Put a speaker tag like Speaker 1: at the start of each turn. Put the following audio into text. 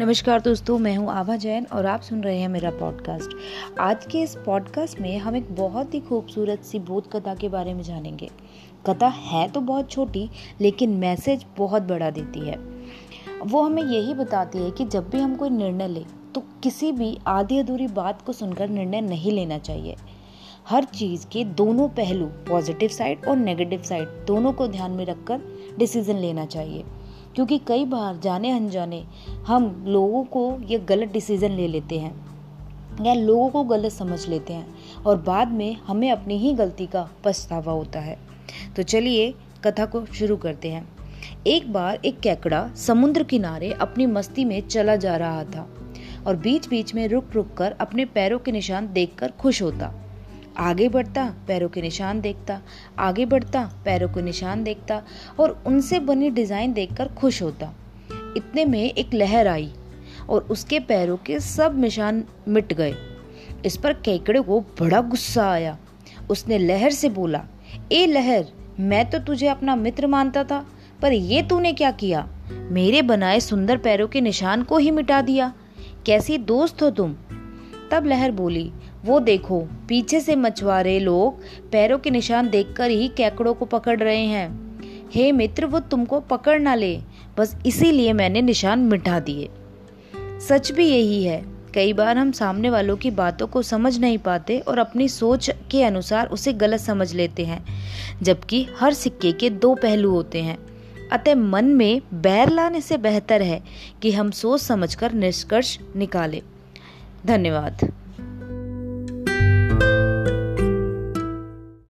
Speaker 1: नमस्कार दोस्तों, मैं हूँ आभा जैन और आप सुन रहे हैं मेरा पॉडकास्ट आज के इस पॉडकास्ट में हम एक बहुत ही खूबसूरत सी बोध कथा के बारे में जानेंगे। कथा है तो बहुत छोटी, लेकिन मैसेज बहुत बड़ा देती है। वो हमें यही बताती है कि जब भी हम कोई निर्णय लें तो किसी भी आधी अधूरी बात को सुनकर निर्णय नहीं लेना चाहिए। हर चीज़ के दोनों पहलू पॉजिटिव साइड और नेगेटिव साइड दोनों को ध्यान में रखकर डिसीज़न लेना चाहिए। क्योंकि कई बार जाने अनजाने हम लोगों को ये गलत डिसीज़न ले लेते हैं, या लोगों को गलत समझ लेते हैं और बाद में हमें अपनी ही गलती का पछतावा होता है। तो चलिए कथा को शुरू करते हैं। एक बार एक कैकड़ा समुद्र किनारे अपनी मस्ती में चला जा रहा था और बीच बीच में रुक रुक कर अपने पैरों के निशान देखकर खुश होता। आगे बढ़ता, पैरों के निशान देखता, आगे बढ़ता, पैरों के निशान देखता और उनसे बनी डिज़ाइन देखकर खुश होता। इतने में एक लहर आई और उसके पैरों के सब निशान मिट गए। इस पर केकड़े को बड़ा गुस्सा आया। उसने लहर से बोला, ए लहर, मैं तो तुझे अपना मित्र मानता था, पर ये तूने क्या किया? मेरे बनाए सुंदर पैरों के निशान को ही मिटा दिया। कैसी दोस्त हो तुम? तब लहर बोली वो देखो, पीछे से मछुआरे लोग पैरों के निशान देखकर ही कैकड़ों को पकड़ रहे हैं। हे मित्र, वो तुमको पकड़ ना ले, बस इसीलिए मैंने निशान मिटा दिए। सच भी यही है, कई बार हम सामने वालों की बातों को समझ नहीं पाते और अपनी सोच के अनुसार उसे गलत समझ लेते हैं, जबकि हर सिक्के के दो पहलू होते हैं। अतः मन में बैर लाने से बेहतर है कि हम सोच समझकर निष्कर्ष निकालें। धन्यवाद।